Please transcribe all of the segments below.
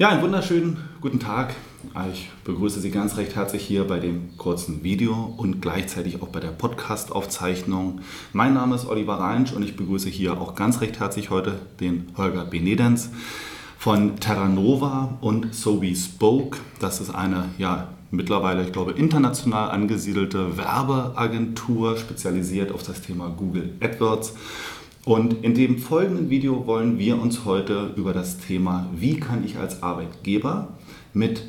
Ja, einen wunderschönen guten Tag. Ich begrüße Sie ganz recht herzlich hier bei dem kurzen Video und gleichzeitig auch bei der Podcast-Aufzeichnung. Mein Name ist Oliver Reinsch und ich begrüße hier auch ganz recht herzlich heute den Holger Benedens von Terranova und So We Spoke. Das ist eine ja, mittlerweile, ich glaube, international angesiedelte Werbeagentur, spezialisiert auf das Thema Google AdWords. Und in dem folgenden Video wollen wir uns heute über das Thema, wie kann ich als Arbeitgeber mit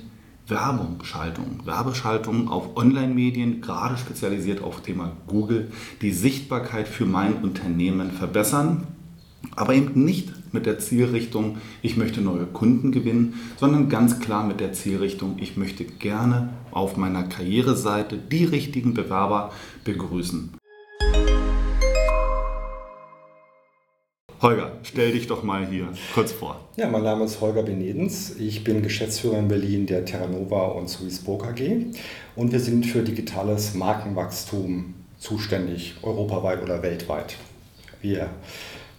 Werbungschaltung, Werbeschaltung auf Online-Medien, gerade spezialisiert auf Thema Google, die Sichtbarkeit für mein Unternehmen verbessern, aber eben nicht mit der Zielrichtung, ich möchte neue Kunden gewinnen, sondern ganz klar mit der Zielrichtung, ich möchte gerne auf meiner Karriereseite die richtigen Bewerber begrüßen. Holger, stell dich doch mal hier kurz vor. Ja, mein Name ist Holger Benedens. Ich bin Geschäftsführer in Berlin der Terranova und Suisburg AG und wir sind für digitales Markenwachstum zuständig, europaweit oder weltweit. Wir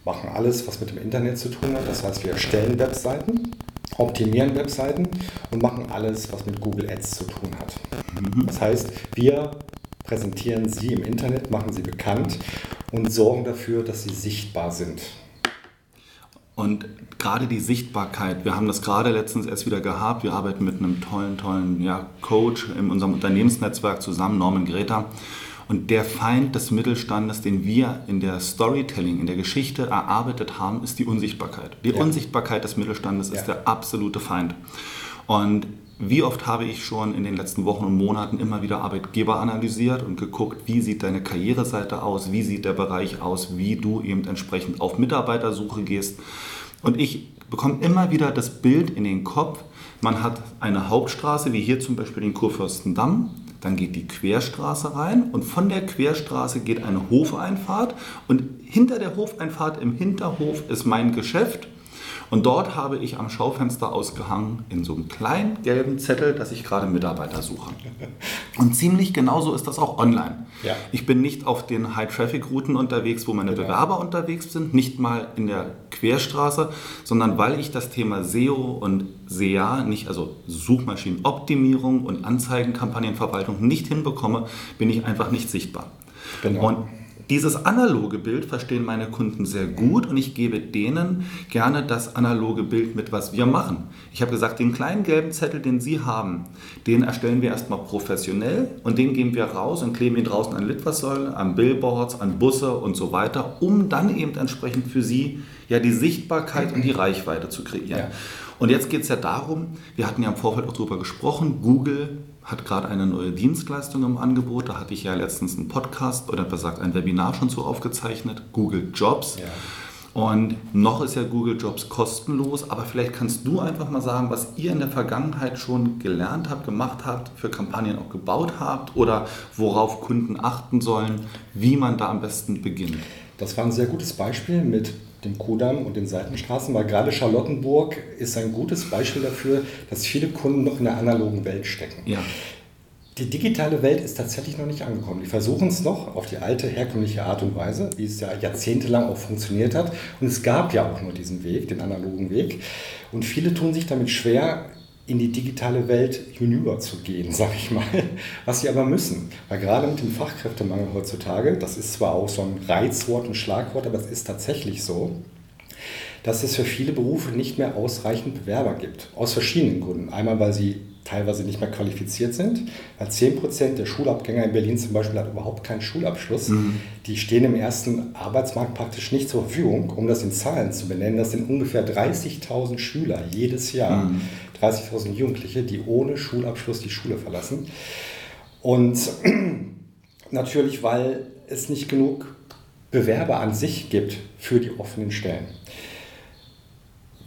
machen alles, was mit dem Internet zu tun hat. Das heißt, wir erstellen Webseiten, optimieren Webseiten und machen alles, was mit Google Ads zu tun hat. Mhm. Das heißt, wir präsentieren sie im Internet, machen sie bekannt und sorgen dafür, dass sie sichtbar sind. Und gerade die Sichtbarkeit, wir haben das gerade letztens erst wieder gehabt. Wir arbeiten mit einem tollen, tollen ja, Coach in unserem Unternehmensnetzwerk zusammen, Norman Greta. Und der Feind des Mittelstandes, den wir in der Storytelling, in der Geschichte erarbeitet haben, ist die Unsichtbarkeit. Die ja. Unsichtbarkeit des Mittelstandes ja. ist der absolute Feind. Und wie oft habe ich schon in den letzten Wochen und Monaten immer wieder Arbeitgeber analysiert und geguckt, wie sieht deine Karriereseite aus, wie sieht der Bereich aus, wie du eben entsprechend auf Mitarbeitersuche gehst. Und ich bekomme immer wieder das Bild in den Kopf, man hat eine Hauptstraße, wie hier zum Beispiel den Kurfürstendamm, dann geht die Querstraße rein und von der Querstraße geht eine Hofeinfahrt und hinter der Hofeinfahrt im Hinterhof ist mein Geschäft und dort habe ich am Schaufenster ausgehangen in so einem kleinen gelben Zettel, dass ich gerade Mitarbeiter suche. Und ziemlich genauso ist das auch online. Ja. Ich bin nicht auf den High-Traffic-Routen unterwegs, wo meine genau. Bewerber unterwegs sind, nicht mal in der Querstraße, sondern weil ich das Thema SEO und SEA, nicht, also Suchmaschinenoptimierung und Anzeigenkampagnenverwaltung nicht hinbekomme, bin ich einfach nicht sichtbar. Genau. Und dieses analoge Bild verstehen meine Kunden sehr gut und ich gebe denen gerne das analoge Bild mit, was wir machen. Ich habe gesagt, den kleinen gelben Zettel, den Sie haben, den erstellen wir erstmal professionell und den geben wir raus und kleben ihn draußen an Litfaßsäulen, an Billboards, an Busse und so weiter, um dann eben entsprechend für Sie ja die Sichtbarkeit und die Reichweite zu kreieren. Ja. Und jetzt geht es ja darum, wir hatten ja im Vorfeld auch darüber gesprochen, Google hat gerade eine neue Dienstleistung im Angebot. Da hatte ich ja letztens einen Podcast oder besser gesagt ein Webinar schon so aufgezeichnet, Google Jobs. Ja. Und noch ist ja Google Jobs kostenlos, aber vielleicht kannst du einfach mal sagen, was ihr in der Vergangenheit schon gelernt habt, gemacht habt, für Kampagnen auch gebaut habt oder worauf Kunden achten sollen, wie man da am besten beginnt. Das war ein sehr gutes Beispiel mit dem Kudamm und den Seitenstraßen, weil gerade Charlottenburg ist ein gutes Beispiel dafür, dass viele Kunden noch in der analogen Welt stecken. Ja. Die digitale Welt ist tatsächlich noch nicht angekommen. Die versuchen es noch auf die alte, herkömmliche Art und Weise, wie es ja jahrzehntelang auch funktioniert hat. Und es gab ja auch nur diesen Weg, den analogen Weg. Und viele tun sich damit schwer, in die digitale Welt hinüber zu gehen, sag ich mal. Was sie aber müssen. Weil gerade mit dem Fachkräftemangel heutzutage, das ist zwar auch so ein Reizwort und Schlagwort, aber es ist tatsächlich so, dass es für viele Berufe nicht mehr ausreichend Bewerber gibt. Aus verschiedenen Gründen. Einmal, weil sie teilweise nicht mehr qualifiziert sind, weil 10% der Schulabgänger in Berlin zum Beispiel hat überhaupt keinen Schulabschluss. Mhm. Die stehen im ersten Arbeitsmarkt praktisch nicht zur Verfügung. Um das in Zahlen zu benennen, das sind ungefähr 30.000 Schüler jedes Jahr. Mhm. 30.000 Jugendliche, die ohne Schulabschluss die Schule verlassen. Und natürlich, weil es nicht genug Bewerber an sich gibt für die offenen Stellen.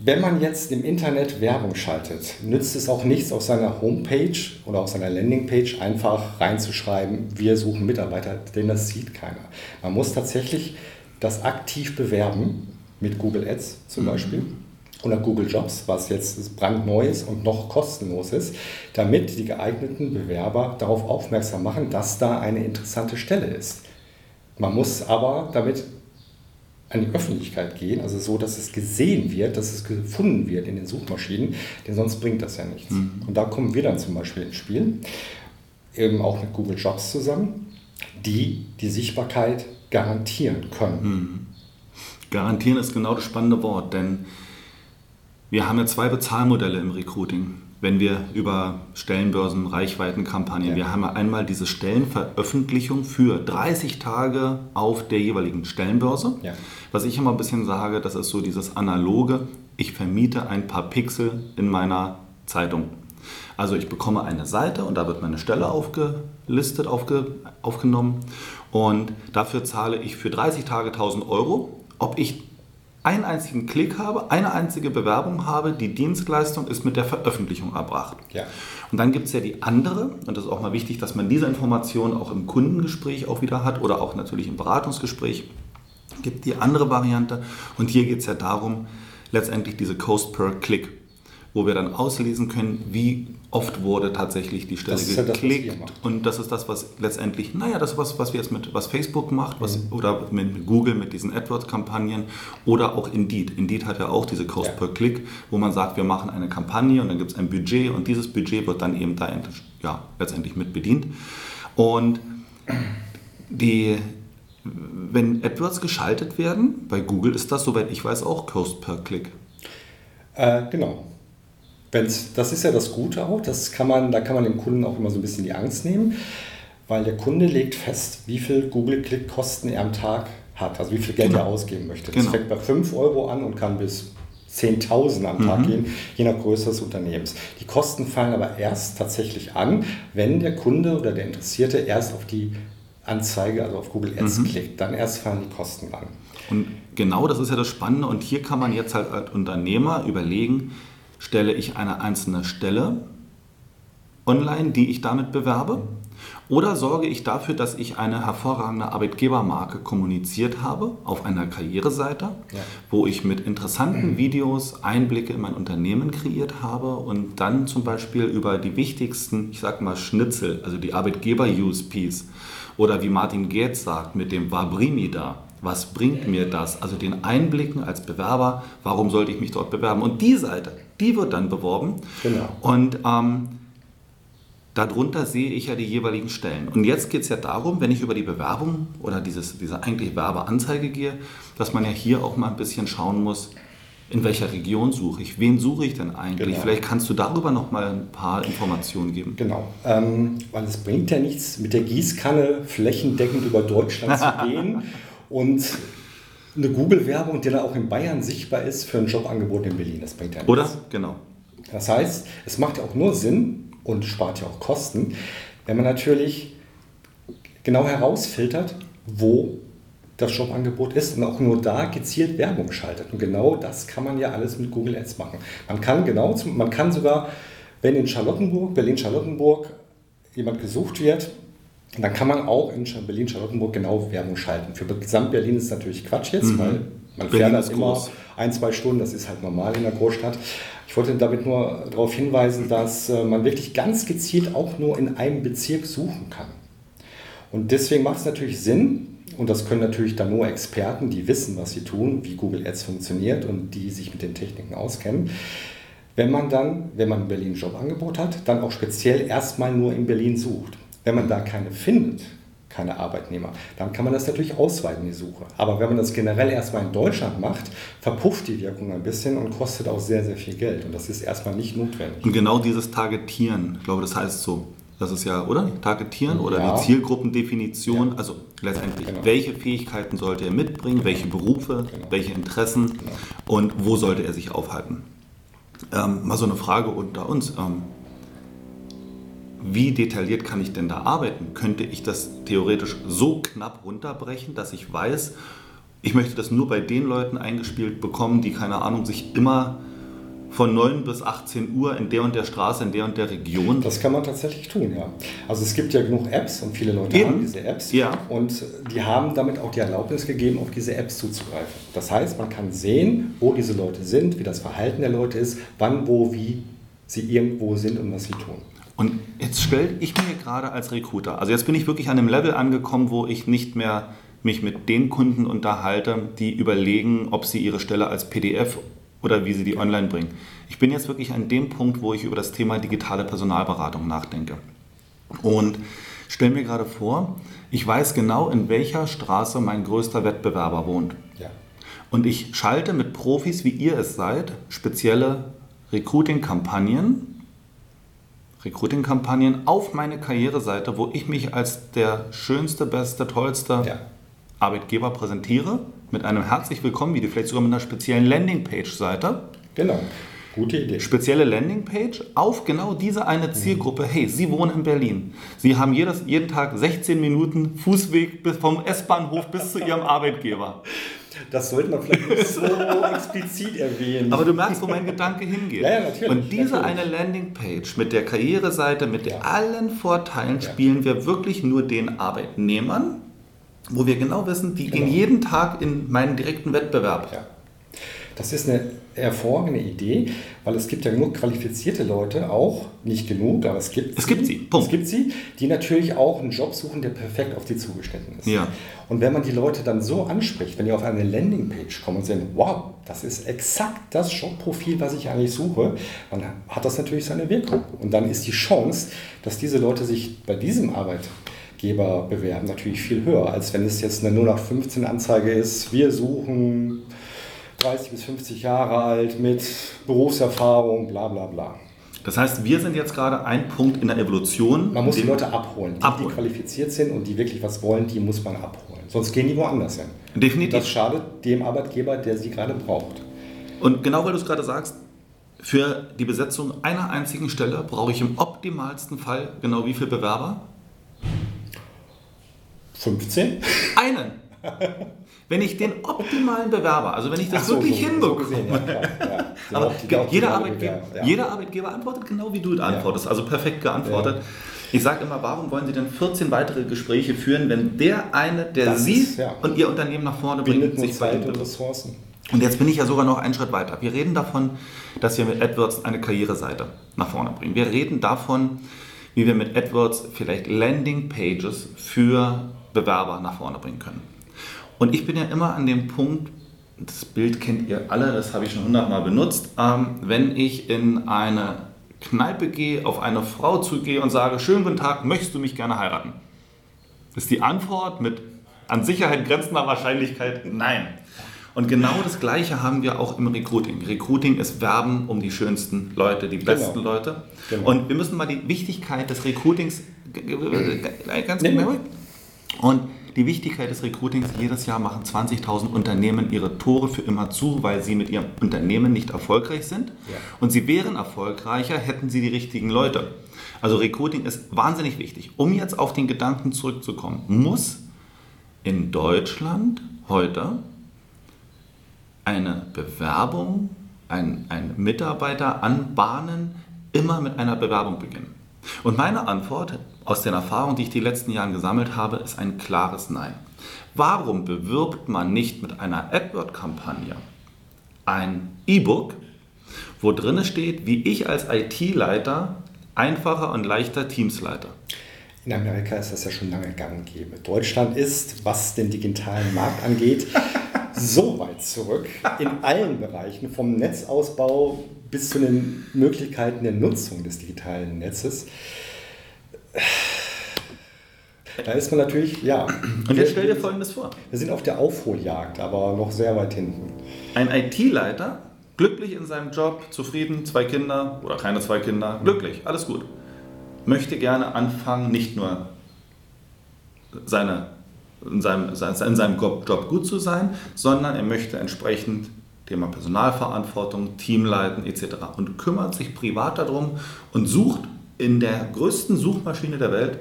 Wenn man jetzt im Internet Werbung schaltet, nützt es auch nichts, auf seiner Homepage oder auf seiner Landingpage einfach reinzuschreiben, wir suchen Mitarbeiter, denn das sieht keiner. Man muss tatsächlich das aktiv bewerben, mit Google Ads zum mhm. Beispiel oder Google Jobs, was jetzt brandneu ist und noch kostenlos ist, damit die geeigneten Bewerber darauf aufmerksam machen, dass da eine interessante Stelle ist. Man muss aber damit an die Öffentlichkeit gehen, also so, dass es gesehen wird, dass es gefunden wird in den Suchmaschinen, denn sonst bringt das ja nichts. Mhm. Und da kommen wir dann zum Beispiel ins Spiel, eben auch mit Google Jobs zusammen, die die Sichtbarkeit garantieren können. Mhm. Garantieren ist genau das spannende Wort, denn wir haben ja zwei Bezahlmodelle im Recruiting wenn wir über Stellenbörsen, Reichweitenkampagnen, ja. wir haben einmal diese Stellenveröffentlichung für 30 Tage auf der jeweiligen Stellenbörse. Ja. Was ich immer ein bisschen sage, das ist so dieses analoge, ich vermiete ein paar Pixel in meiner Zeitung. Also ich bekomme eine Seite und da wird meine Stelle aufgelistet, aufge, aufgenommen und dafür zahle ich für 30 Tage 1000 Euro. Ob ich einen einzigen Klick habe, eine einzige Bewerbung habe, die Dienstleistung ist mit der Veröffentlichung erbracht. Ja. Und dann gibt es ja die andere, und das ist auch mal wichtig, dass man diese Information auch im Kundengespräch auch wieder hat oder auch natürlich im Beratungsgespräch, gibt die andere Variante. Und hier geht es ja darum, letztendlich diese Cost per Click wo wir dann auslesen können, wie oft wurde tatsächlich die Stelle das geklickt. Ja das, und das ist das, was letztendlich, naja, das ist was, was wir jetzt mit, was Facebook macht, was, mhm. oder mit Google mit diesen AdWords-Kampagnen oder auch Indeed. Indeed hat ja auch diese Cost ja. per Click, wo man sagt, wir machen eine Kampagne und dann gibt es ein Budget und dieses Budget wird dann eben da ja, letztendlich mit bedient. Und die, wenn AdWords geschaltet werden, bei Google ist das, soweit ich weiß, auch Cost per Click. Äh, genau. Wenn's, das ist ja das Gute auch, das kann man, da kann man dem Kunden auch immer so ein bisschen die Angst nehmen, weil der Kunde legt fest, wie viel Google-Klick-Kosten er am Tag hat, also wie viel Geld genau. er ausgeben möchte. Das genau. fängt bei 5 Euro an und kann bis 10.000 am Tag mhm. gehen, je nach Größe des Unternehmens. Die Kosten fallen aber erst tatsächlich an, wenn der Kunde oder der Interessierte erst auf die Anzeige, also auf Google Ads mhm. klickt. Dann erst fallen die Kosten an. Und genau das ist ja das Spannende. Und hier kann man jetzt halt als Unternehmer überlegen, stelle ich eine einzelne Stelle online, die ich damit bewerbe? Oder sorge ich dafür, dass ich eine hervorragende Arbeitgebermarke kommuniziert habe auf einer Karriereseite, ja. wo ich mit interessanten Videos Einblicke in mein Unternehmen kreiert habe und dann zum Beispiel über die wichtigsten, ich sag mal Schnitzel, also die Arbeitgeber-USPs oder wie Martin Gates sagt mit dem Wabrimi da, was bringt mir das? Also den Einblicken als Bewerber, warum sollte ich mich dort bewerben? Und die Seite, die wird dann beworben. Genau. Und ähm, darunter sehe ich ja die jeweiligen Stellen. Und jetzt geht es ja darum, wenn ich über die Bewerbung oder dieses, diese eigentliche Werbeanzeige gehe, dass man ja hier auch mal ein bisschen schauen muss, in welcher Region suche ich? Wen suche ich denn eigentlich? Genau. Vielleicht kannst du darüber noch mal ein paar Informationen geben. Genau, ähm, weil es bringt ja nichts, mit der Gießkanne flächendeckend über Deutschland zu gehen und eine Google-Werbung, die dann auch in Bayern sichtbar ist für ein Jobangebot in Berlin. Das bringt ja nichts. Oder? Genau. Das heißt, es macht ja auch nur Sinn und spart ja auch Kosten, wenn man natürlich genau herausfiltert, wo das Jobangebot ist und auch nur da gezielt Werbung schaltet. Und genau das kann man ja alles mit Google Ads machen. Man kann genau, man kann sogar, wenn in Charlottenburg, Berlin-Charlottenburg jemand gesucht wird, dann kann man auch in Berlin-Charlottenburg genau Werbung schalten. Für Gesamt-Berlin ist natürlich Quatsch jetzt, mhm. weil man Berlin fährt halt immer groß. ein, zwei Stunden, das ist halt normal in der Großstadt. Ich wollte damit nur darauf hinweisen, dass äh, man wirklich ganz gezielt auch nur in einem Bezirk suchen kann. Und deswegen macht es natürlich Sinn, und das können natürlich dann nur Experten, die wissen, was sie tun, wie Google Ads funktioniert und die sich mit den Techniken auskennen. Wenn man dann, wenn man ein Berlin Jobangebot hat, dann auch speziell erstmal nur in Berlin sucht. Wenn man da keine findet, keine Arbeitnehmer, dann kann man das natürlich ausweiten, die Suche. Aber wenn man das generell erstmal in Deutschland macht, verpufft die Wirkung ein bisschen und kostet auch sehr, sehr viel Geld. Und das ist erstmal nicht notwendig. Und genau dieses Targetieren, ich glaube, das heißt so. Das ist ja, oder? Targetieren oder ja. die Zielgruppendefinition. Ja. Also letztendlich, genau. welche Fähigkeiten sollte er mitbringen, welche Berufe, genau. welche Interessen genau. und wo sollte er sich aufhalten? Ähm, mal so eine Frage unter uns. Ähm, wie detailliert kann ich denn da arbeiten? Könnte ich das theoretisch so knapp runterbrechen, dass ich weiß, ich möchte das nur bei den Leuten eingespielt bekommen, die, keine Ahnung, sich immer von 9 bis 18 Uhr in der und der Straße, in der und der Region. Das kann man tatsächlich tun, ja. Also es gibt ja genug Apps und viele Leute Eben. haben diese Apps ja. und die haben damit auch die Erlaubnis gegeben, auf diese Apps zuzugreifen. Das heißt, man kann sehen, wo diese Leute sind, wie das Verhalten der Leute ist, wann, wo, wie sie irgendwo sind und was sie tun. Und jetzt stelle ich mir gerade als Recruiter, also jetzt bin ich wirklich an einem Level angekommen, wo ich nicht mehr mich mit den Kunden unterhalte, die überlegen, ob sie ihre Stelle als PDF oder wie sie die online bringen. Ich bin jetzt wirklich an dem Punkt, wo ich über das Thema digitale Personalberatung nachdenke. Und stelle mir gerade vor, ich weiß genau, in welcher Straße mein größter Wettbewerber wohnt. Ja. Und ich schalte mit Profis, wie ihr es seid, spezielle Recruiting-Kampagnen Recruiting-Kampagnen auf meine Karriereseite, wo ich mich als der schönste, beste, tollste ja. Arbeitgeber präsentiere, mit einem herzlich willkommen Video, vielleicht sogar mit einer speziellen Landingpage-Seite. Genau. Gute Idee. Spezielle Landingpage auf genau diese eine Zielgruppe. Hey, Sie wohnen in Berlin. Sie haben jedes, jeden Tag 16 Minuten Fußweg bis vom S-Bahnhof bis zu Ihrem Arbeitgeber. Das sollte man vielleicht nicht so explizit erwähnen. Aber du merkst, wo mein Gedanke hingeht. Ja, ja, natürlich. Und diese natürlich. eine Landingpage mit der Karriereseite, mit ja. allen Vorteilen ja. spielen wir wirklich nur den Arbeitnehmern, wo wir genau wissen, die genau. gehen jeden Tag in meinen direkten Wettbewerb. Ja. Das ist eine hervorragende Idee, weil es gibt ja genug qualifizierte Leute, auch nicht genug, aber es gibt es sie. Gibt sie. Punkt. Es gibt sie, die natürlich auch einen Job suchen, der perfekt auf sie zugeschnitten ist. Ja. Und wenn man die Leute dann so anspricht, wenn die auf eine Landingpage kommen und sehen, wow, das ist exakt das Jobprofil, was ich eigentlich suche, dann hat das natürlich seine Wirkung. Und dann ist die Chance, dass diese Leute sich bei diesem Arbeitgeber bewerben, natürlich viel höher, als wenn es jetzt eine 0815 Anzeige ist, wir suchen 30 bis 50 Jahre alt mit Berufserfahrung, bla bla bla. Das heißt, wir sind jetzt gerade ein Punkt in der Evolution. Man muss die Leute abholen. Die, abholen. die qualifiziert sind und die wirklich was wollen, die muss man abholen. Sonst gehen die woanders hin. Definitiv. Und das schadet dem Arbeitgeber, der sie gerade braucht. Und genau weil du es gerade sagst, für die Besetzung einer einzigen Stelle brauche ich im optimalsten Fall genau wie viele Bewerber? 15? Einen. Wenn ich den optimalen Bewerber, also wenn ich das so, wirklich so, hinbekomme, so ja, ja. aber jeder, Arbeitgeber, ja. jeder Arbeitgeber antwortet genau wie du antwortest, also perfekt geantwortet. Ich sage immer, warum wollen Sie denn 14 weitere Gespräche führen, wenn der eine, der das Sie ist, und Ihr Unternehmen nach vorne bringt, sich Zeit und Ressourcen. Und jetzt bin ich ja sogar noch einen Schritt weiter. Wir reden davon, dass wir mit AdWords eine Karriereseite nach vorne bringen. Wir reden davon, wie wir mit AdWords vielleicht Landing-Pages für Bewerber nach vorne bringen können. Und ich bin ja immer an dem Punkt, das Bild kennt ihr alle, das habe ich schon hundertmal benutzt, ähm, wenn ich in eine Kneipe gehe, auf eine Frau zugehe und sage, schönen guten Tag, möchtest du mich gerne heiraten? Ist die Antwort mit an Sicherheit grenzender Wahrscheinlichkeit nein. Und genau das Gleiche haben wir auch im Recruiting. Recruiting ist Werben um die schönsten Leute, die besten genau. Leute. Genau. Und wir müssen mal die Wichtigkeit des Recruitings ganz genau. Und die Wichtigkeit des Recruitings, jedes Jahr machen 20.000 Unternehmen ihre Tore für immer zu, weil sie mit ihrem Unternehmen nicht erfolgreich sind. Ja. Und sie wären erfolgreicher, hätten sie die richtigen Leute. Also Recruiting ist wahnsinnig wichtig. Um jetzt auf den Gedanken zurückzukommen, muss in Deutschland heute eine Bewerbung, ein, ein Mitarbeiter anbahnen, immer mit einer Bewerbung beginnen. Und meine Antwort aus den Erfahrungen, die ich die letzten Jahre gesammelt habe, ist ein klares Nein. Warum bewirbt man nicht mit einer AdWord-Kampagne ein E-Book, wo drin steht, wie ich als IT-Leiter einfacher und leichter Teams leite? In Amerika ist das ja schon lange gang und gäbe. Deutschland ist, was den digitalen Markt angeht, so weit zurück in allen Bereichen, vom Netzausbau bis zu den Möglichkeiten der Nutzung des digitalen Netzes. Da ist man natürlich, ja. Und jetzt stell dir Folgendes vor. Wir sind auf der Aufholjagd, aber noch sehr weit hinten. Ein IT-Leiter, glücklich in seinem Job, zufrieden, zwei Kinder oder keine zwei Kinder, glücklich, alles gut. Möchte gerne anfangen, nicht nur seine, in, seinem, in seinem Job gut zu sein, sondern er möchte entsprechend Thema Personalverantwortung, Teamleiten etc. und kümmert sich privat darum und sucht in der größten Suchmaschine der Welt,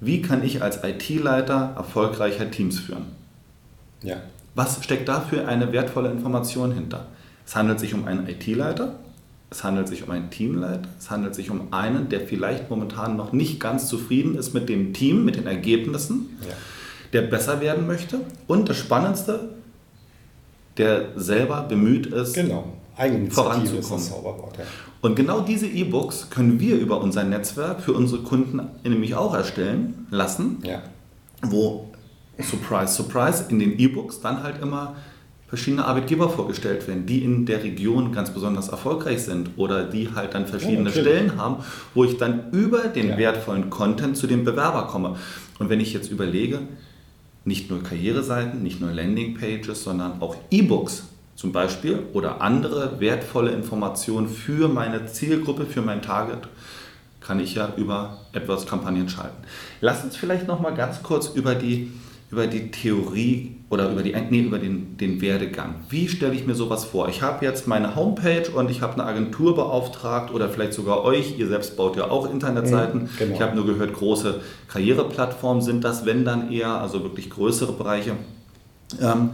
wie kann ich als IT-Leiter erfolgreicher Teams führen? Ja. Was steckt da für eine wertvolle Information hinter? Es handelt sich um einen IT-Leiter, es handelt sich um einen Teamleiter, es handelt sich um einen, der vielleicht momentan noch nicht ganz zufrieden ist mit dem Team, mit den Ergebnissen, ja. der besser werden möchte und das Spannendste, der selber bemüht ist, genau. Voranzukommen. Ja. Und genau diese E-Books können wir über unser Netzwerk für unsere Kunden nämlich auch erstellen lassen, ja. wo surprise, surprise, in den E-Books dann halt immer verschiedene Arbeitgeber vorgestellt werden, die in der Region ganz besonders erfolgreich sind oder die halt dann verschiedene ja, Stellen haben, wo ich dann über den ja. wertvollen Content zu dem Bewerber komme. Und wenn ich jetzt überlege, nicht nur Karriereseiten, nicht nur Landingpages, sondern auch E-Books zum Beispiel oder andere wertvolle Informationen für meine Zielgruppe, für mein Target, kann ich ja über etwas Kampagnen schalten. Lass uns vielleicht noch mal ganz kurz über die über die Theorie oder über, die, nee, über den, den Werdegang. Wie stelle ich mir sowas vor? Ich habe jetzt meine Homepage und ich habe eine Agentur beauftragt oder vielleicht sogar euch. Ihr selbst baut ja auch Internetseiten. Mhm, genau. Ich habe nur gehört, große Karriereplattformen sind das, wenn dann eher, also wirklich größere Bereiche. Ähm,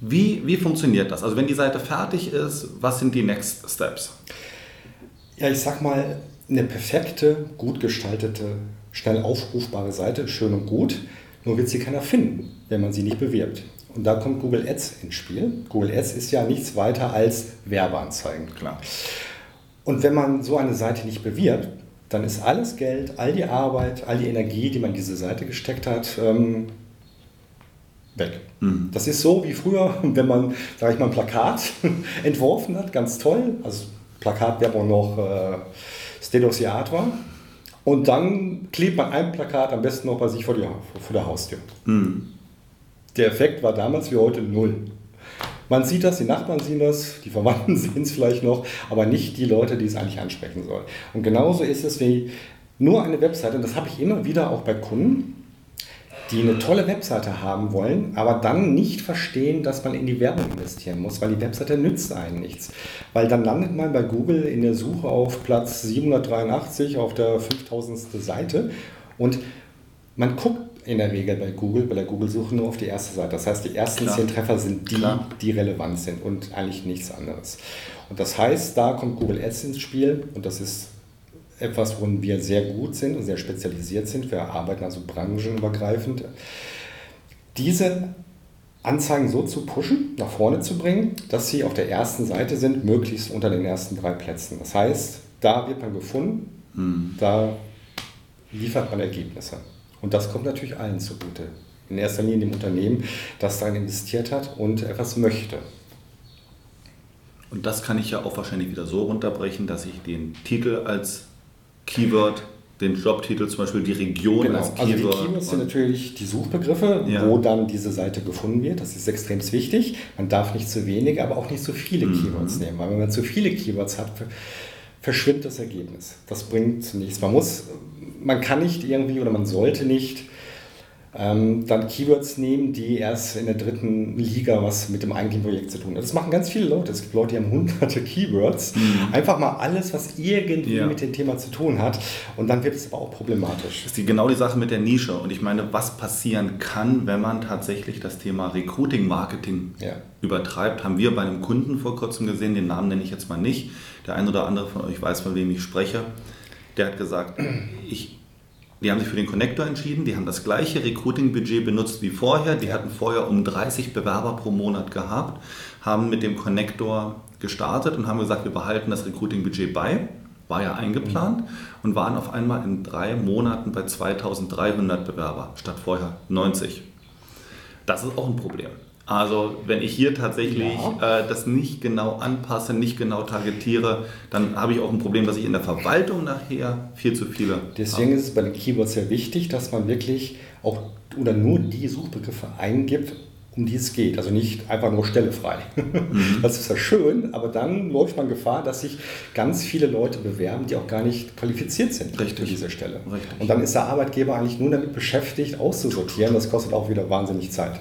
wie, wie funktioniert das? Also wenn die Seite fertig ist, was sind die Next Steps? Ja, ich sag mal, eine perfekte, gut gestaltete, schnell aufrufbare Seite, schön und gut. Nur wird sie keiner finden, wenn man sie nicht bewirbt. Und da kommt Google Ads ins Spiel. Google Ads ist ja nichts weiter als Werbeanzeigen. Klar. Und wenn man so eine Seite nicht bewirbt, dann ist alles Geld, all die Arbeit, all die Energie, die man in diese Seite gesteckt hat, ähm, weg. Mhm. Das ist so wie früher, wenn man, sage ich mal, ein Plakat entworfen hat, ganz toll. Also Plakatwerbung noch äh, Art war. Und dann klebt man ein Plakat am besten noch bei sich vor, die, vor der Haustür. Mhm. Der Effekt war damals wie heute null. Man sieht das, die Nachbarn sehen das, die Verwandten sehen es vielleicht noch, aber nicht die Leute, die es eigentlich ansprechen soll. Und genauso ist es wie nur eine Webseite, und das habe ich immer wieder auch bei Kunden, die eine tolle Webseite haben wollen, aber dann nicht verstehen, dass man in die Werbung investieren muss, weil die Webseite nützt einen nichts. Weil dann landet man bei Google in der Suche auf Platz 783 auf der 5000. Seite und man guckt in der Regel bei Google, bei der Google-Suche nur auf die erste Seite. Das heißt, die ersten Klar. zehn Treffer sind die, Klar. die relevant sind und eigentlich nichts anderes. Und das heißt, da kommt Google Ads ins Spiel und das ist etwas, worin wir sehr gut sind und sehr spezialisiert sind. Wir arbeiten also branchenübergreifend. Diese Anzeigen so zu pushen, nach vorne zu bringen, dass sie auf der ersten Seite sind, möglichst unter den ersten drei Plätzen. Das heißt, da wird man gefunden, mhm. da liefert man Ergebnisse. Und das kommt natürlich allen zugute. In erster Linie dem Unternehmen, das darin investiert hat und etwas möchte. Und das kann ich ja auch wahrscheinlich wieder so runterbrechen, dass ich den Titel als Keyword, den Jobtitel zum Beispiel, die Region genau. als Keyword. Also die Keywords sind natürlich die Suchbegriffe, ja. wo dann diese Seite gefunden wird. Das ist extrem wichtig. Man darf nicht zu wenige, aber auch nicht zu viele mhm. Keywords nehmen, weil wenn man zu viele Keywords hat, verschwindet das Ergebnis. Das bringt nichts. Man muss, man kann nicht irgendwie oder man sollte nicht ähm, dann Keywords nehmen, die erst in der dritten Liga was mit dem eigentlichen Projekt zu tun haben. Das machen ganz viele Leute. Es gibt Leute, die haben hunderte Keywords. Mhm. Einfach mal alles, was irgendwie ja. mit dem Thema zu tun hat. Und dann wird es aber auch problematisch. Das ist die, genau die Sache mit der Nische. Und ich meine, was passieren kann, wenn man tatsächlich das Thema Recruiting-Marketing ja. übertreibt, haben wir bei einem Kunden vor kurzem gesehen, den Namen nenne ich jetzt mal nicht. Der ein oder andere von euch weiß, von wem ich spreche. Der hat gesagt, ich die haben sich für den Connector entschieden, die haben das gleiche Recruiting-Budget benutzt wie vorher. Die hatten vorher um 30 Bewerber pro Monat gehabt, haben mit dem Connector gestartet und haben gesagt, wir behalten das Recruiting-Budget bei. War ja eingeplant und waren auf einmal in drei Monaten bei 2300 Bewerber statt vorher 90. Das ist auch ein Problem. Also wenn ich hier tatsächlich ja. äh, das nicht genau anpasse, nicht genau targetiere, dann habe ich auch ein Problem, dass ich in der Verwaltung nachher viel zu viele. Deswegen habe. ist es bei den Keywords sehr wichtig, dass man wirklich auch oder nur die Suchbegriffe eingibt, um die es geht. Also nicht einfach nur Stelle frei. Mhm. Das ist ja schön, aber dann läuft man Gefahr, dass sich ganz viele Leute bewerben, die auch gar nicht qualifiziert sind Richtig. für diese Stelle. Richtig. Und dann ist der Arbeitgeber eigentlich nur damit beschäftigt, auszusortieren. Das kostet auch wieder wahnsinnig Zeit.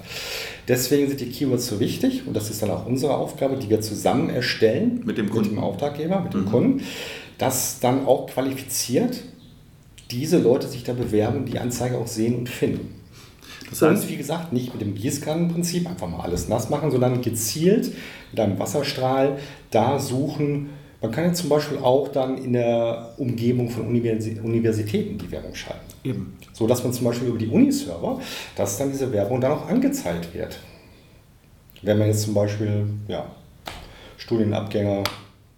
Deswegen sind die Keywords so wichtig und das ist dann auch unsere Aufgabe, die wir zusammen erstellen mit dem, Kunden. mit dem Auftraggeber, mit dem mhm. Kunden, dass dann auch qualifiziert diese Leute sich da bewerben die Anzeige auch sehen und finden. Das heißt, und wie gesagt, nicht mit dem Gießkannenprinzip einfach mal alles nass machen, sondern gezielt mit einem Wasserstrahl da suchen. Man kann jetzt zum Beispiel auch dann in der Umgebung von Universitäten die Werbung schalten. Eben. So dass man zum Beispiel über die Uniserver, dass dann diese Werbung dann auch angezeigt wird. Wenn man jetzt zum Beispiel ja, Studienabgänger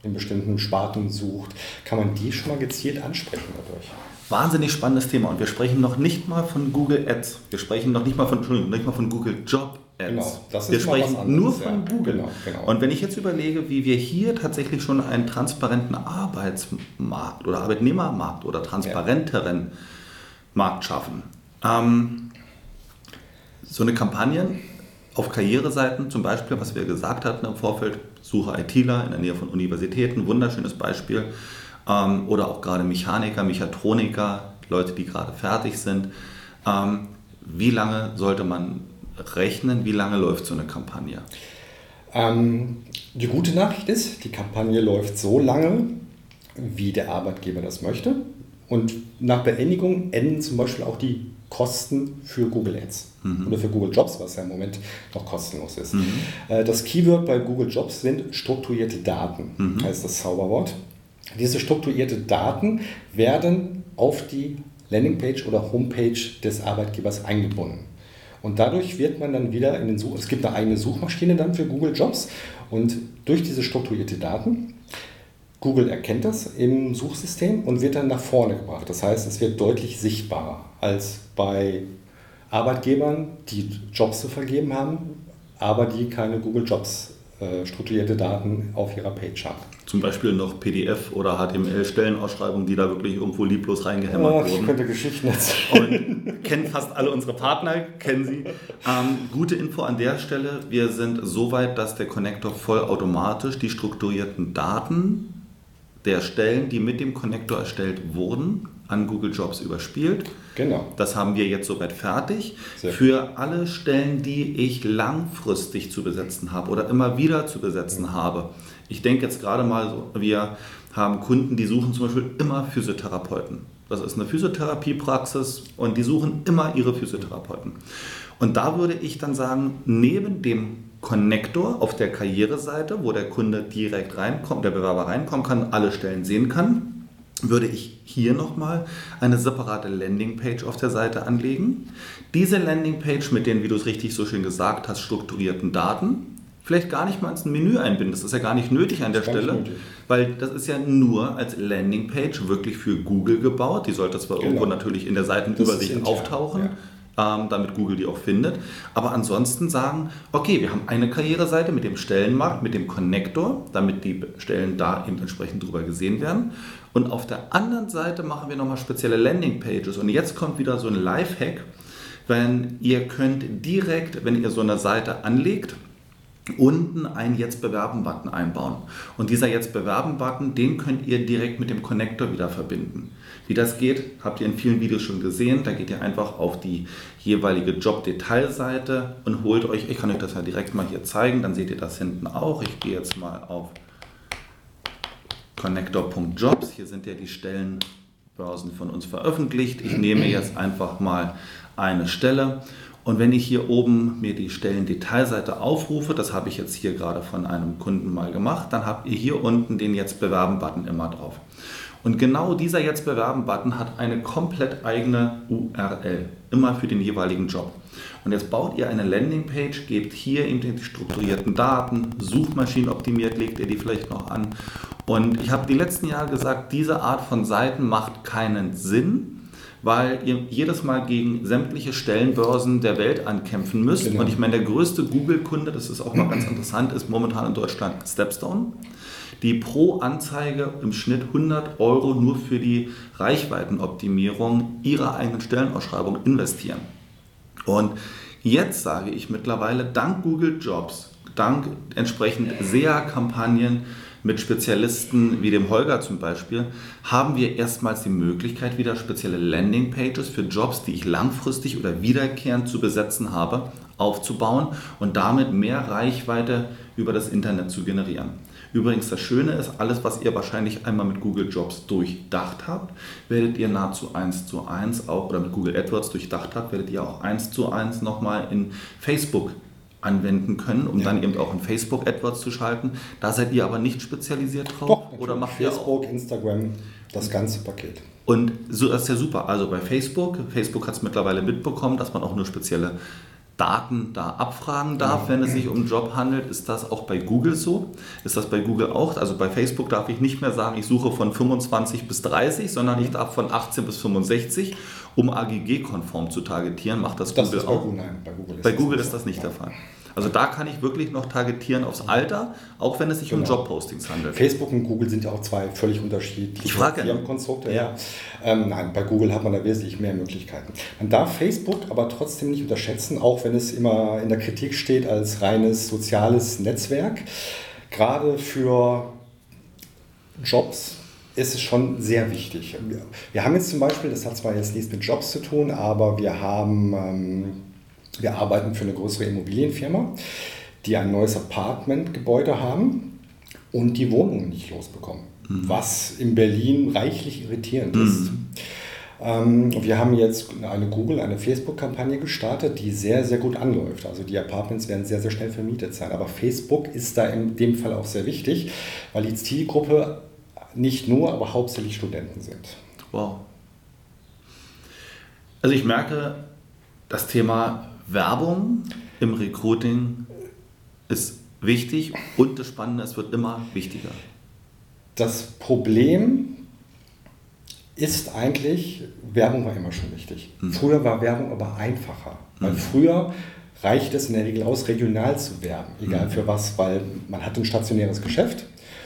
in bestimmten Sparten sucht, kann man die schon mal gezielt ansprechen dadurch. Wahnsinnig spannendes Thema und wir sprechen noch nicht mal von Google Ads. Wir sprechen noch nicht mal von, Entschuldigung, nicht mal von Google Job Ads. Genau, das ist wir sprechen anderes, nur von ja. Google. Genau, genau. Und wenn ich jetzt überlege, wie wir hier tatsächlich schon einen transparenten Arbeitsmarkt oder Arbeitnehmermarkt oder transparenteren ja. Markt schaffen. Ähm, so eine Kampagne auf Karriereseiten zum Beispiel, was wir gesagt hatten im Vorfeld, suche ITler in der Nähe von Universitäten, wunderschönes Beispiel. Ähm, oder auch gerade Mechaniker, Mechatroniker, Leute, die gerade fertig sind. Ähm, wie lange sollte man rechnen? Wie lange läuft so eine Kampagne? Ähm, die gute Nachricht ist, die Kampagne läuft so lange, wie der Arbeitgeber das möchte. Und nach Beendigung enden zum Beispiel auch die Kosten für Google Ads mhm. oder für Google Jobs, was ja im Moment noch kostenlos ist. Mhm. Äh, das Keyword bei Google Jobs sind strukturierte Daten, mhm. heißt das Zauberwort. Diese strukturierte Daten werden auf die Landingpage oder Homepage des Arbeitgebers eingebunden. Und dadurch wird man dann wieder in den Such... Es gibt eine eigene Suchmaschine dann für Google Jobs und durch diese strukturierte Daten Google erkennt das im Suchsystem und wird dann nach vorne gebracht. Das heißt, es wird deutlich sichtbarer als bei Arbeitgebern, die Jobs zu vergeben haben, aber die keine Google Jobs äh, strukturierte Daten auf ihrer Page haben. Zum Beispiel noch PDF oder HTML-Stellenausschreibungen, die da wirklich irgendwo lieblos reingehämmert oh, wurden. Ich könnte Geschichten erzählen. Und kennen fast alle unsere Partner, kennen sie. Ähm, gute Info an der Stelle, wir sind so weit, dass der Connector vollautomatisch die strukturierten Daten der Stellen, die mit dem Connector erstellt wurden, an Google Jobs überspielt. Genau. Das haben wir jetzt soweit fertig. Sehr Für alle Stellen, die ich langfristig zu besetzen habe oder immer wieder zu besetzen mhm. habe. Ich denke jetzt gerade mal, so, wir haben Kunden, die suchen zum Beispiel immer Physiotherapeuten. Das ist eine Physiotherapiepraxis und die suchen immer ihre Physiotherapeuten. Und da würde ich dann sagen, neben dem Connector auf der Karriereseite, wo der Kunde direkt reinkommt, der Bewerber reinkommen kann, alle Stellen sehen kann, würde ich hier nochmal eine separate Landingpage auf der Seite anlegen. Diese Landingpage mit den, wie du es richtig so schön gesagt hast, strukturierten Daten, vielleicht gar nicht mal ins Menü einbinden. Das ist ja gar nicht nötig an der Stelle, weil das ist ja nur als Landingpage wirklich für Google gebaut. Die sollte zwar genau. irgendwo natürlich in der Seitenübersicht auftauchen. Ja ähm, damit Google die auch findet. Aber ansonsten sagen, okay, wir haben eine Karriereseite mit dem Stellenmarkt, mit dem Connector, damit die Stellen da eben entsprechend drüber gesehen werden. Und auf der anderen Seite machen wir nochmal spezielle Landingpages. Und jetzt kommt wieder so ein Lifehack, wenn ihr könnt direkt, wenn ihr so eine Seite anlegt, unten einen Jetzt bewerben-Button einbauen. Und dieser Jetzt bewerben-Button, den könnt ihr direkt mit dem Connector wieder verbinden. Wie das geht, habt ihr in vielen Videos schon gesehen. Da geht ihr einfach auf die jeweilige Job-Detailseite und holt euch, ich kann euch das ja direkt mal hier zeigen, dann seht ihr das hinten auch. Ich gehe jetzt mal auf connector.jobs. Hier sind ja die Stellenbörsen von uns veröffentlicht. Ich nehme jetzt einfach mal eine Stelle und wenn ich hier oben mir die Stellendetailseite aufrufe, das habe ich jetzt hier gerade von einem Kunden mal gemacht, dann habt ihr hier unten den Jetzt bewerben-Button immer drauf. Und genau dieser Jetzt bewerben-Button hat eine komplett eigene URL, immer für den jeweiligen Job. Und jetzt baut ihr eine Landingpage, gebt hier eben die strukturierten Daten, suchmaschinenoptimiert legt ihr die vielleicht noch an. Und ich habe die letzten Jahre gesagt, diese Art von Seiten macht keinen Sinn, weil ihr jedes Mal gegen sämtliche Stellenbörsen der Welt ankämpfen müsst. Genau. Und ich meine, der größte Google-Kunde, das ist auch mal ganz interessant, ist momentan in Deutschland Stepstone, die pro Anzeige im Schnitt 100 Euro nur für die Reichweitenoptimierung ihrer eigenen Stellenausschreibung investieren. Und jetzt sage ich mittlerweile, dank Google Jobs, dank entsprechend SEA-Kampagnen, mit Spezialisten wie dem Holger zum Beispiel, haben wir erstmals die Möglichkeit, wieder spezielle Landingpages für Jobs, die ich langfristig oder wiederkehrend zu besetzen habe, aufzubauen und damit mehr Reichweite über das Internet zu generieren. Übrigens, das Schöne ist, alles, was ihr wahrscheinlich einmal mit Google Jobs durchdacht habt, werdet ihr nahezu eins zu eins auch, oder mit Google AdWords durchdacht habt, werdet ihr auch eins zu eins nochmal in Facebook anwenden können, um ja. dann eben auch in Facebook AdWords zu schalten. Da seid ihr aber nicht spezialisiert drauf? Doch, oder macht Facebook, ihr auch? Instagram, das ganze Paket. Und so das ist ja super. Also bei Facebook, Facebook hat es mittlerweile mitbekommen, dass man auch nur spezielle Daten da abfragen darf, wenn es sich um einen Job handelt. Ist das auch bei Google so? Ist das bei Google auch? Also bei Facebook darf ich nicht mehr sagen, ich suche von 25 bis 30, sondern ich darf von 18 bis 65, um AGG-konform zu targetieren. Macht das, das Google auch? Bei, nein, bei Google ist, bei Google das, ist das nicht der Fall. Also da kann ich wirklich noch targetieren aufs Alter, auch wenn es sich genau. um Jobpostings handelt. Facebook und Google sind ja auch zwei völlig unterschiedliche Firmenkonstrukte. Ja. Ähm, nein, bei Google hat man da wesentlich mehr Möglichkeiten. Man darf Facebook aber trotzdem nicht unterschätzen, auch wenn es immer in der Kritik steht als reines soziales Netzwerk. Gerade für Jobs ist es schon sehr wichtig. Wir haben jetzt zum Beispiel, das hat zwar jetzt nichts mit Jobs zu tun, aber wir haben ähm, wir arbeiten für eine größere Immobilienfirma, die ein neues Apartmentgebäude haben und die Wohnungen nicht losbekommen, mhm. was in Berlin reichlich irritierend mhm. ist. Ähm, wir haben jetzt eine Google, eine Facebook-Kampagne gestartet, die sehr, sehr gut anläuft. Also die Apartments werden sehr, sehr schnell vermietet sein. Aber Facebook ist da in dem Fall auch sehr wichtig, weil die Zielgruppe nicht nur, aber hauptsächlich Studenten sind. Wow. Also ich merke, das Thema Werbung im Recruiting ist wichtig und das Spannende, es wird immer wichtiger. Das Problem ist eigentlich, Werbung war immer schon wichtig. Mhm. Früher war Werbung aber einfacher. Weil mhm. früher reicht es in der Regel aus, regional zu werben, egal mhm. für was, weil man hat ein stationäres Geschäft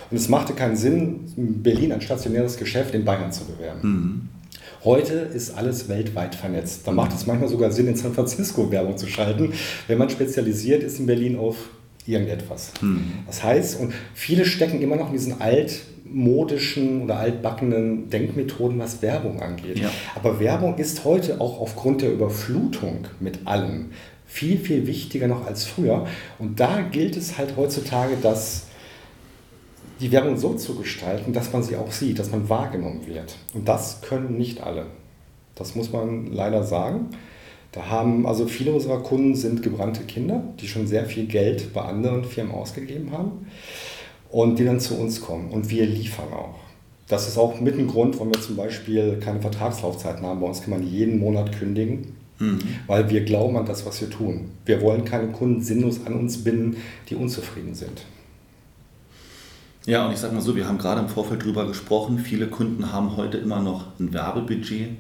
und es machte keinen Sinn, in Berlin ein stationäres Geschäft in Bayern zu bewerben. Heute ist alles weltweit vernetzt. Da macht es manchmal sogar Sinn, in San Francisco Werbung zu schalten, wenn man spezialisiert ist in Berlin auf irgendetwas. Hm. Das heißt, und viele stecken immer noch in diesen altmodischen oder altbackenen Denkmethoden, was Werbung angeht. Ja. Aber Werbung ist heute auch aufgrund der Überflutung mit allem viel, viel wichtiger noch als früher. Und da gilt es halt heutzutage, dass die Werbung so zu gestalten, dass man sie auch sieht, dass man wahrgenommen wird. Und das können nicht alle. Das muss man leider sagen. Da haben also viele unserer Kunden sind gebrannte Kinder, die schon sehr viel Geld bei anderen Firmen ausgegeben haben und die dann zu uns kommen. Und wir liefern auch. Das ist auch mit ein Grund, warum wir zum Beispiel keine Vertragslaufzeiten haben. Bei uns kann man jeden Monat kündigen, mhm. weil wir glauben an das, was wir tun. Wir wollen keine Kunden sinnlos an uns binden, die unzufrieden sind. Ja, und ich sage mal so, wir haben gerade im Vorfeld drüber gesprochen, viele Kunden haben heute immer noch ein Werbebudget.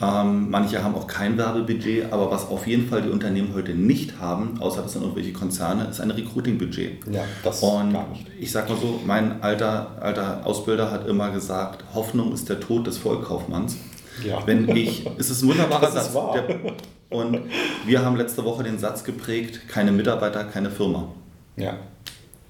Ähm, manche haben auch kein Werbebudget, aber was auf jeden Fall die Unternehmen heute nicht haben, außer das sind irgendwelche Konzerne, ist ein Recruiting-Budget. Ja, das und gar nicht. Ich sage mal so, mein alter, alter Ausbilder hat immer gesagt, Hoffnung ist der Tod des Vollkaufmanns. Ja. Wenn ich, es ist ein wunderbarer Satz. Der, und wir haben letzte Woche den Satz geprägt, keine Mitarbeiter, keine Firma. Ja.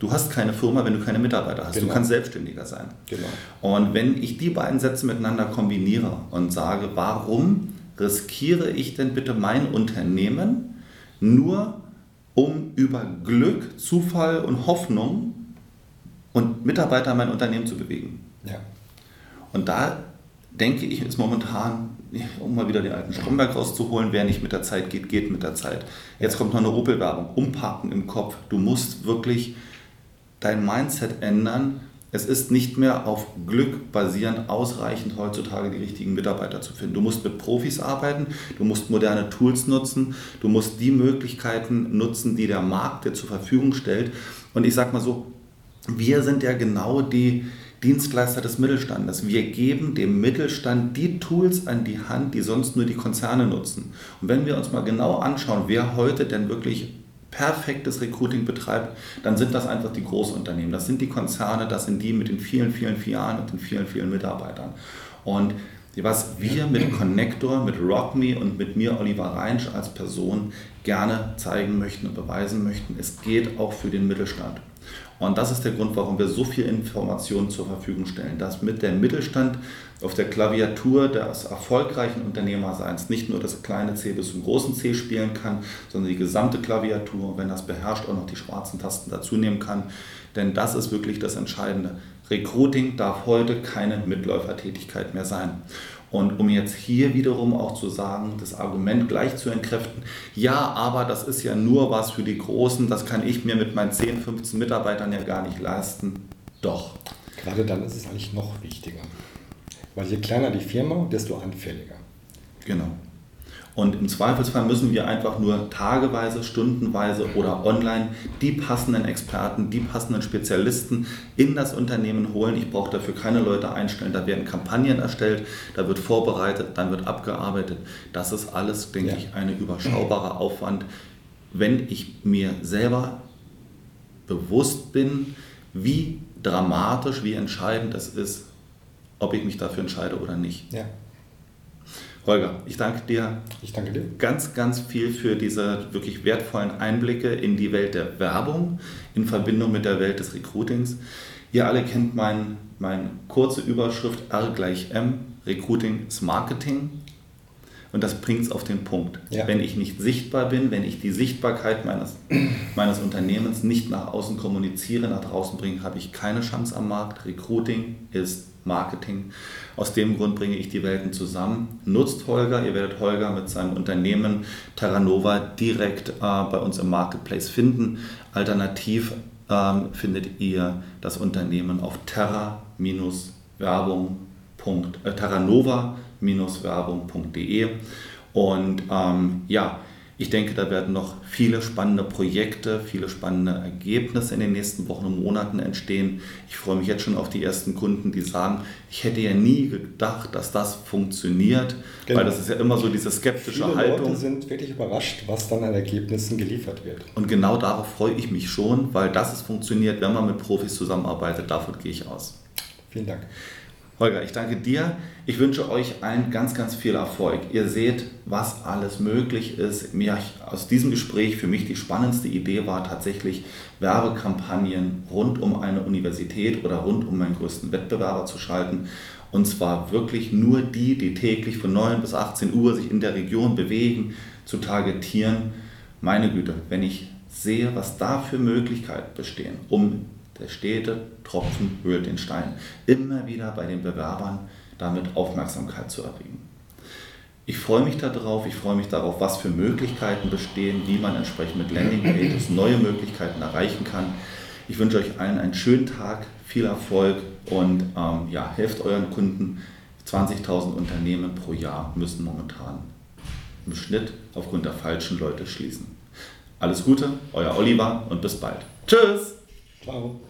Du hast keine Firma, wenn du keine Mitarbeiter hast. Genau. Du kannst Selbstständiger sein. Genau. Und wenn ich die beiden Sätze miteinander kombiniere und sage, warum riskiere ich denn bitte mein Unternehmen nur, um über Glück, Zufall und Hoffnung und Mitarbeiter mein Unternehmen zu bewegen? Ja. Und da denke ich, ist momentan, um mal wieder den alten Stromberg rauszuholen, wer nicht mit der Zeit geht, geht mit der Zeit. Jetzt kommt noch eine Opel-Werbung. Umparken im Kopf. Du musst wirklich dein Mindset ändern. Es ist nicht mehr auf Glück basierend ausreichend heutzutage die richtigen Mitarbeiter zu finden. Du musst mit Profis arbeiten, du musst moderne Tools nutzen, du musst die Möglichkeiten nutzen, die der Markt dir zur Verfügung stellt. Und ich sage mal so, wir sind ja genau die Dienstleister des Mittelstandes. Wir geben dem Mittelstand die Tools an die Hand, die sonst nur die Konzerne nutzen. Und wenn wir uns mal genau anschauen, wer heute denn wirklich perfektes Recruiting betreibt, dann sind das einfach die Großunternehmen. Das sind die Konzerne, das sind die mit den vielen, vielen Filialen und den vielen, vielen Mitarbeitern. Und was wir mit Connector, mit RockMe und mit mir, Oliver Reinsch, als Person gerne zeigen möchten und beweisen möchten, es geht auch für den Mittelstand. Und das ist der Grund, warum wir so viel Informationen zur Verfügung stellen, dass mit der Mittelstand auf der Klaviatur des erfolgreichen Unternehmerseins nicht nur das kleine C bis zum großen C spielen kann, sondern die gesamte Klaviatur, wenn das beherrscht, auch noch die schwarzen Tasten dazu nehmen kann. Denn das ist wirklich das Entscheidende. Recruiting darf heute keine Mitläufertätigkeit mehr sein. Und um jetzt hier wiederum auch zu sagen, das Argument gleich zu entkräften, ja, aber das ist ja nur was für die Großen, das kann ich mir mit meinen 10, 15 Mitarbeitern ja gar nicht leisten. Doch. Gerade dann ist es eigentlich noch wichtiger. Weil je kleiner die Firma, desto anfälliger. Genau. Und im Zweifelsfall müssen wir einfach nur tageweise, stundenweise oder online die passenden Experten, die passenden Spezialisten in das Unternehmen holen. Ich brauche dafür keine Leute einstellen. Da werden Kampagnen erstellt, da wird vorbereitet, dann wird abgearbeitet. Das ist alles, denke ja. ich, ein überschaubarer Aufwand, wenn ich mir selber bewusst bin, wie dramatisch, wie entscheidend es ist, ob ich mich dafür entscheide oder nicht. Ja. Holger, ich danke dir. Ich danke dir. Ganz, ganz viel für diese wirklich wertvollen Einblicke in die Welt der Werbung in Verbindung mit der Welt des Recruitings. Ihr alle kennt meine mein kurze Überschrift R gleich M. Recruiting ist Marketing. Und das bringt es auf den Punkt. Ja. Wenn ich nicht sichtbar bin, wenn ich die Sichtbarkeit meines, meines Unternehmens nicht nach außen kommuniziere, nach draußen bringe, habe ich keine Chance am Markt. Recruiting ist Marketing. Aus dem Grund bringe ich die Welten zusammen. Nutzt Holger, ihr werdet Holger mit seinem Unternehmen Terranova direkt äh, bei uns im Marketplace finden. Alternativ ähm, findet ihr das Unternehmen auf terra-werbung. Äh, terranova-werbung.de und ähm, ja, ich denke, da werden noch viele spannende Projekte, viele spannende Ergebnisse in den nächsten Wochen und Monaten entstehen. Ich freue mich jetzt schon auf die ersten Kunden, die sagen, ich hätte ja nie gedacht, dass das funktioniert, genau. weil das ist ja immer so diese skeptische viele Haltung. Leute sind wirklich überrascht, was dann an Ergebnissen geliefert wird. Und genau darauf freue ich mich schon, weil das es funktioniert, wenn man mit Profis zusammenarbeitet. Davon gehe ich aus. Vielen Dank. Holger, ich danke dir. Ich wünsche euch allen ganz, ganz viel Erfolg. Ihr seht, was alles möglich ist. Mir aus diesem Gespräch für mich die spannendste Idee war tatsächlich Werbekampagnen rund um eine Universität oder rund um meinen größten Wettbewerber zu schalten. Und zwar wirklich nur die, die täglich von 9 bis 18 Uhr sich in der Region bewegen, zu targetieren. Meine Güte, wenn ich sehe, was da für Möglichkeiten bestehen, um der stete Tropfen höhlt den Stein. Immer wieder bei den Bewerbern damit Aufmerksamkeit zu erregen. Ich freue mich darauf, ich freue mich darauf, was für Möglichkeiten bestehen, wie man entsprechend mit Landing Pages neue Möglichkeiten erreichen kann. Ich wünsche euch allen einen schönen Tag, viel Erfolg und ähm, ja, helft euren Kunden. 20.000 Unternehmen pro Jahr müssen momentan im Schnitt aufgrund der falschen Leute schließen. Alles Gute, euer Oliver und bis bald. Tschüss! Ciao.